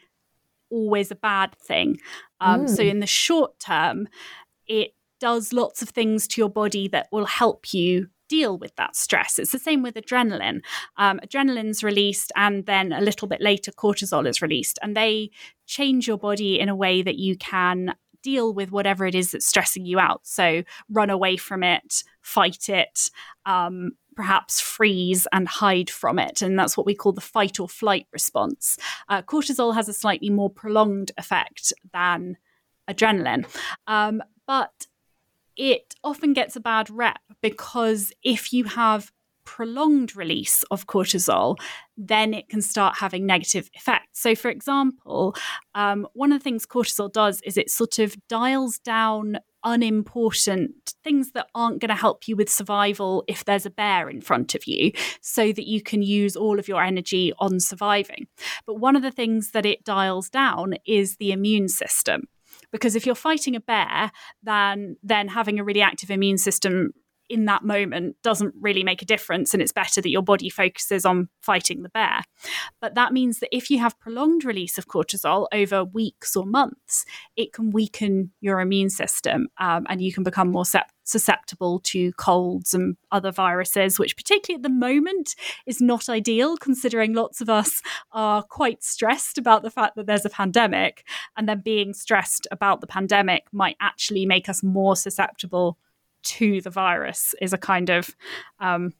always a bad thing. Um, mm. So, in the short term, it does lots of things to your body that will help you deal with that stress. It's the same with adrenaline. Um, adrenaline's released, and then a little bit later, cortisol is released, and they change your body in a way that you can deal with whatever it is that's stressing you out. So, run away from it, fight it. Um, perhaps freeze and hide from it. And that's what we call the fight or flight response. Uh, cortisol has a slightly more prolonged effect than adrenaline. Um, but it often gets a bad rep because if you have prolonged release of cortisol, then it can start having negative effects. So, for example, um, one of the things cortisol does is it sort of dials down unimportant things that aren't going to help you with survival if there's a bear in front of you so that you can use all of your energy on surviving. But one of the things that it dials down is the immune system because if you're fighting a bear then then having a really active immune system in that moment doesn't really make a difference and it's better that your body focuses on fighting the bear. But that means that if you have prolonged release of cortisol over weeks or months it can weaken your immune system um, and you can become more susceptible to colds and other viruses which particularly at the moment is not ideal considering lots of us are quite stressed about the fact that there's a pandemic and then being stressed about the pandemic might actually make us more susceptible to the virus is a kind of um,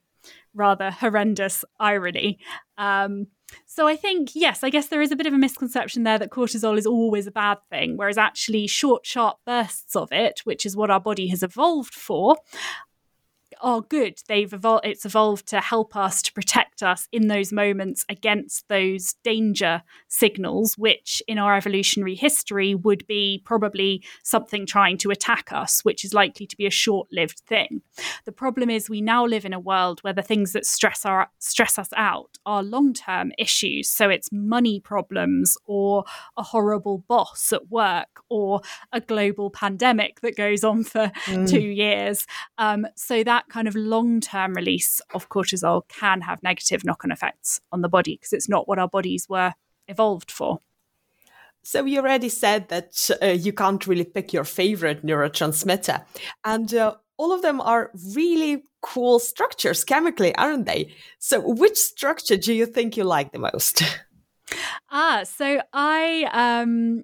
rather horrendous irony. Um, so I think, yes, I guess there is a bit of a misconception there that cortisol is always a bad thing, whereas actually short, sharp bursts of it, which is what our body has evolved for, are good. They've evolved. It's evolved to help us to protect us in those moments against those danger signals, which in our evolutionary history would be probably something trying to attack us, which is likely to be a short-lived thing. The problem is we now live in a world where the things that stress our stress us out are long-term issues. So it's money problems or a horrible boss at work or a global pandemic that goes on for mm. two years. Um, so that kind of long term release of cortisol can have negative knock on effects on the body because it's not what our bodies were evolved for. So you already said that uh, you can't really pick your favorite neurotransmitter, and uh, all of them are really cool structures chemically, aren't they? So which structure do you think you like the most? *laughs* Ah, so I um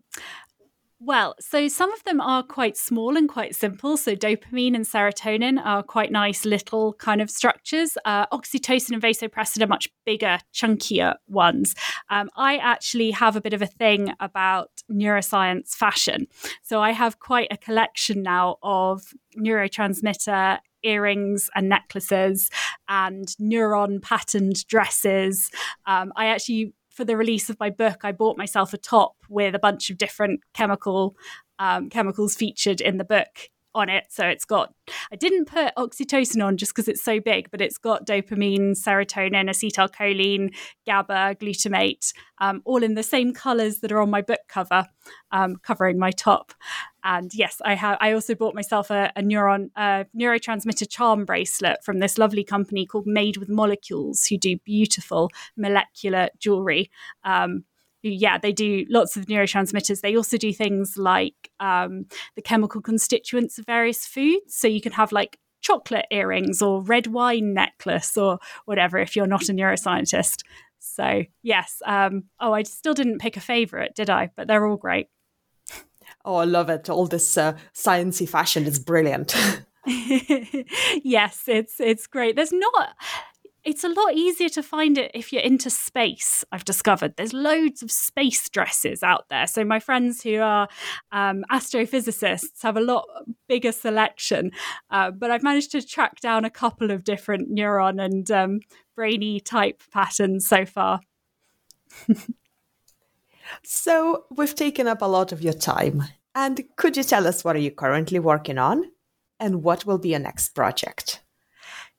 well, so some of them are quite small and quite simple. So dopamine and serotonin are quite nice little kind of structures. Uh, oxytocin and vasopressin are much bigger, chunkier ones. Um, I actually have a bit of a thing about neuroscience fashion. So I have quite a collection now of neurotransmitter earrings and necklaces and neuron patterned dresses. Um, I actually for the release of my book, I bought myself a top with a bunch of different chemical um, chemicals featured in the book on it. So it's got, I didn't put oxytocin on just because it's so big, but it's got dopamine, serotonin, acetylcholine, GABA, glutamate, um, all in the same colors that are on my book cover, um, covering my top. And yes, I have. I also bought myself a, a neuron a neurotransmitter charm bracelet from this lovely company called Made with Molecules, who do beautiful molecular jewelry. Um, yeah, they do lots of neurotransmitters. They also do things like um, the chemical constituents of various foods. So you can have like chocolate earrings or red wine necklace or whatever if you're not a neuroscientist. So yes. Um, oh, I still didn't pick a favorite, did I? But they're all great. Oh, I love it. All this uh, sciencey fashion is brilliant. *laughs* *laughs* yes, it's it's great. There's not it's a lot easier to find it if you're into space. I've discovered there's loads of space dresses out there. So my friends who are um, astrophysicists have a lot bigger selection. Uh, but I've managed to track down a couple of different neuron and um, brainy type patterns so far. so we've taken up a lot of your time. And could you tell us what are you currently working on and what will be your next project?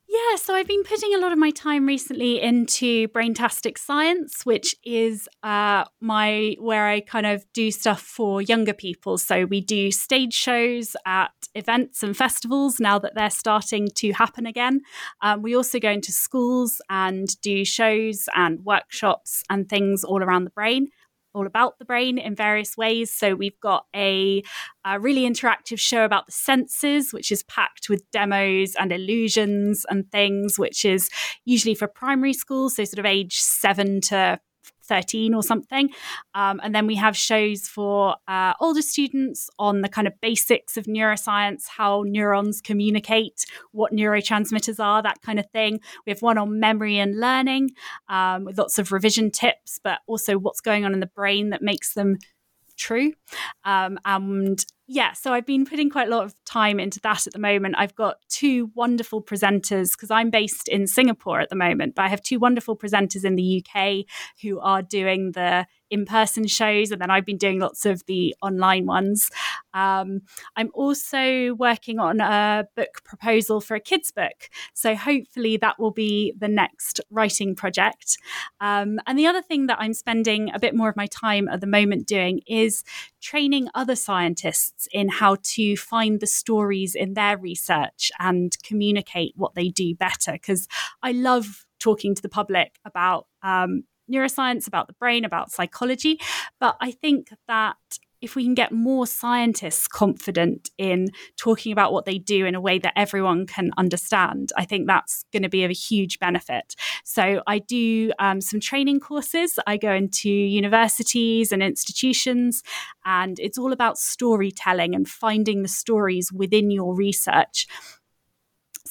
Yeah, so I've been putting a lot of my time recently into Braintastic Science, which is uh, my where I kind of do stuff for younger people. So we do stage shows at events and festivals now that they're starting to happen again. Um, we also go into schools and do shows and workshops and things all around the brain all about the brain in various ways. So we've got a, a, really interactive show about the senses, which is packed with demos and illusions and things, which is usually for primary schools, so sort of age seven to 13 or something. Um, and then we have shows for uh, older students on the kind of basics of neuroscience, how neurons communicate, what neurotransmitters are, that kind of thing. We have one on memory and learning um, with lots of revision tips, but also what's going on in the brain that makes them true. Um, and yeah, so I've been putting quite a lot of time into that at the moment. I've got two wonderful presenters because I'm based in Singapore at the moment, but I have two wonderful presenters in the UK who are doing the in person shows, and then I've been doing lots of the online ones. Um, I'm also working on a book proposal for a kids' book. So hopefully that will be the next writing project. Um, and the other thing that I'm spending a bit more of my time at the moment doing is training other scientists in how to find the stories in their research and communicate what they do better. Because I love talking to the public about um, neuroscience, about the brain, about psychology. But I think that if we can get more scientists confident in talking about what they do in a way that everyone can understand, I think that's going to be of a huge benefit. So I do um, some training courses. I go into universities and institutions, and it's all about storytelling and finding the stories within your research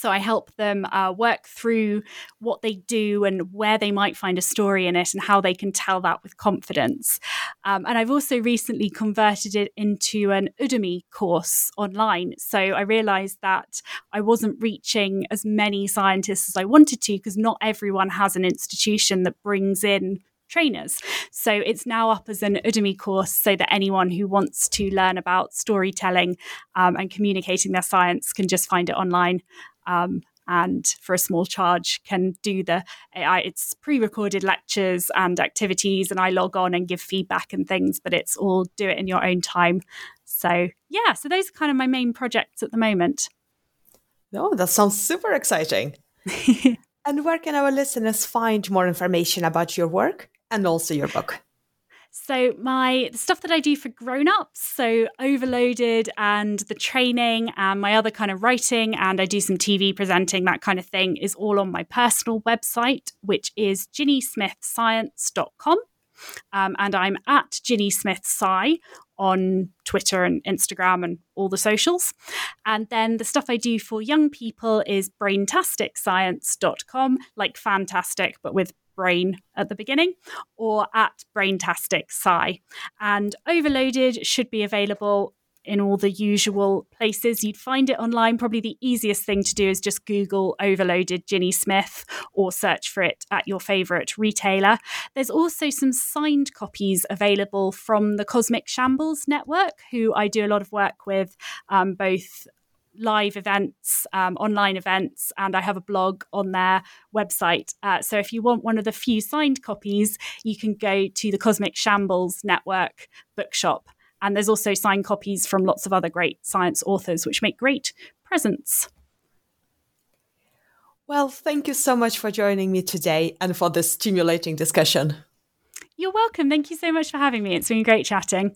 so I help them uh, work through what they do and where they might find a story in it and how they can tell that with confidence. Um, and I've also recently converted it into an Udemy course online. So I realized that I wasn't reaching as many scientists as I wanted to because not everyone has an institution that brings in trainers. So it's now up as an Udemy course so that anyone who wants to learn about storytelling um, and communicating their science can just find it online. Um, and for a small charge can do the AI. It's pre-recorded lectures and activities, and I log on and give feedback and things. But it's all do it in your own time. So yeah, so those are kind of my main projects at the moment. Oh, that sounds super exciting. *laughs* and where can our listeners find more information about your work? and also your book. So my the stuff that I do for grown-ups, so overloaded and the training and my other kind of writing and I do some TV presenting, that kind of thing is all on my personal website, which is ginnysmithscience.com. Um, and I'm at Ginny Smith Sci on Twitter and Instagram and all the socials. And then the stuff I do for young people is braintasticscience.com, like fantastic, but with brain at the beginning, or at Braintastic Sci. And Overloaded should be available in all the usual places. You'd find it online. Probably the easiest thing to do is just Google Overloaded Ginny Smith or search for it at your favorite retailer. There's also some signed copies available from the Cosmic Shambles Network, who I do a lot of work with, um, both live events, um, online events, and I have a blog on their website. Uh, so if you want one of the few signed copies, you can go to the Cosmic Shambles Network bookshop. And there's also signed copies from lots of other great science authors, which make great presents. Well, thank you so much for joining me today and for this stimulating discussion. You're welcome. Thank you so much for having me. It's been great chatting.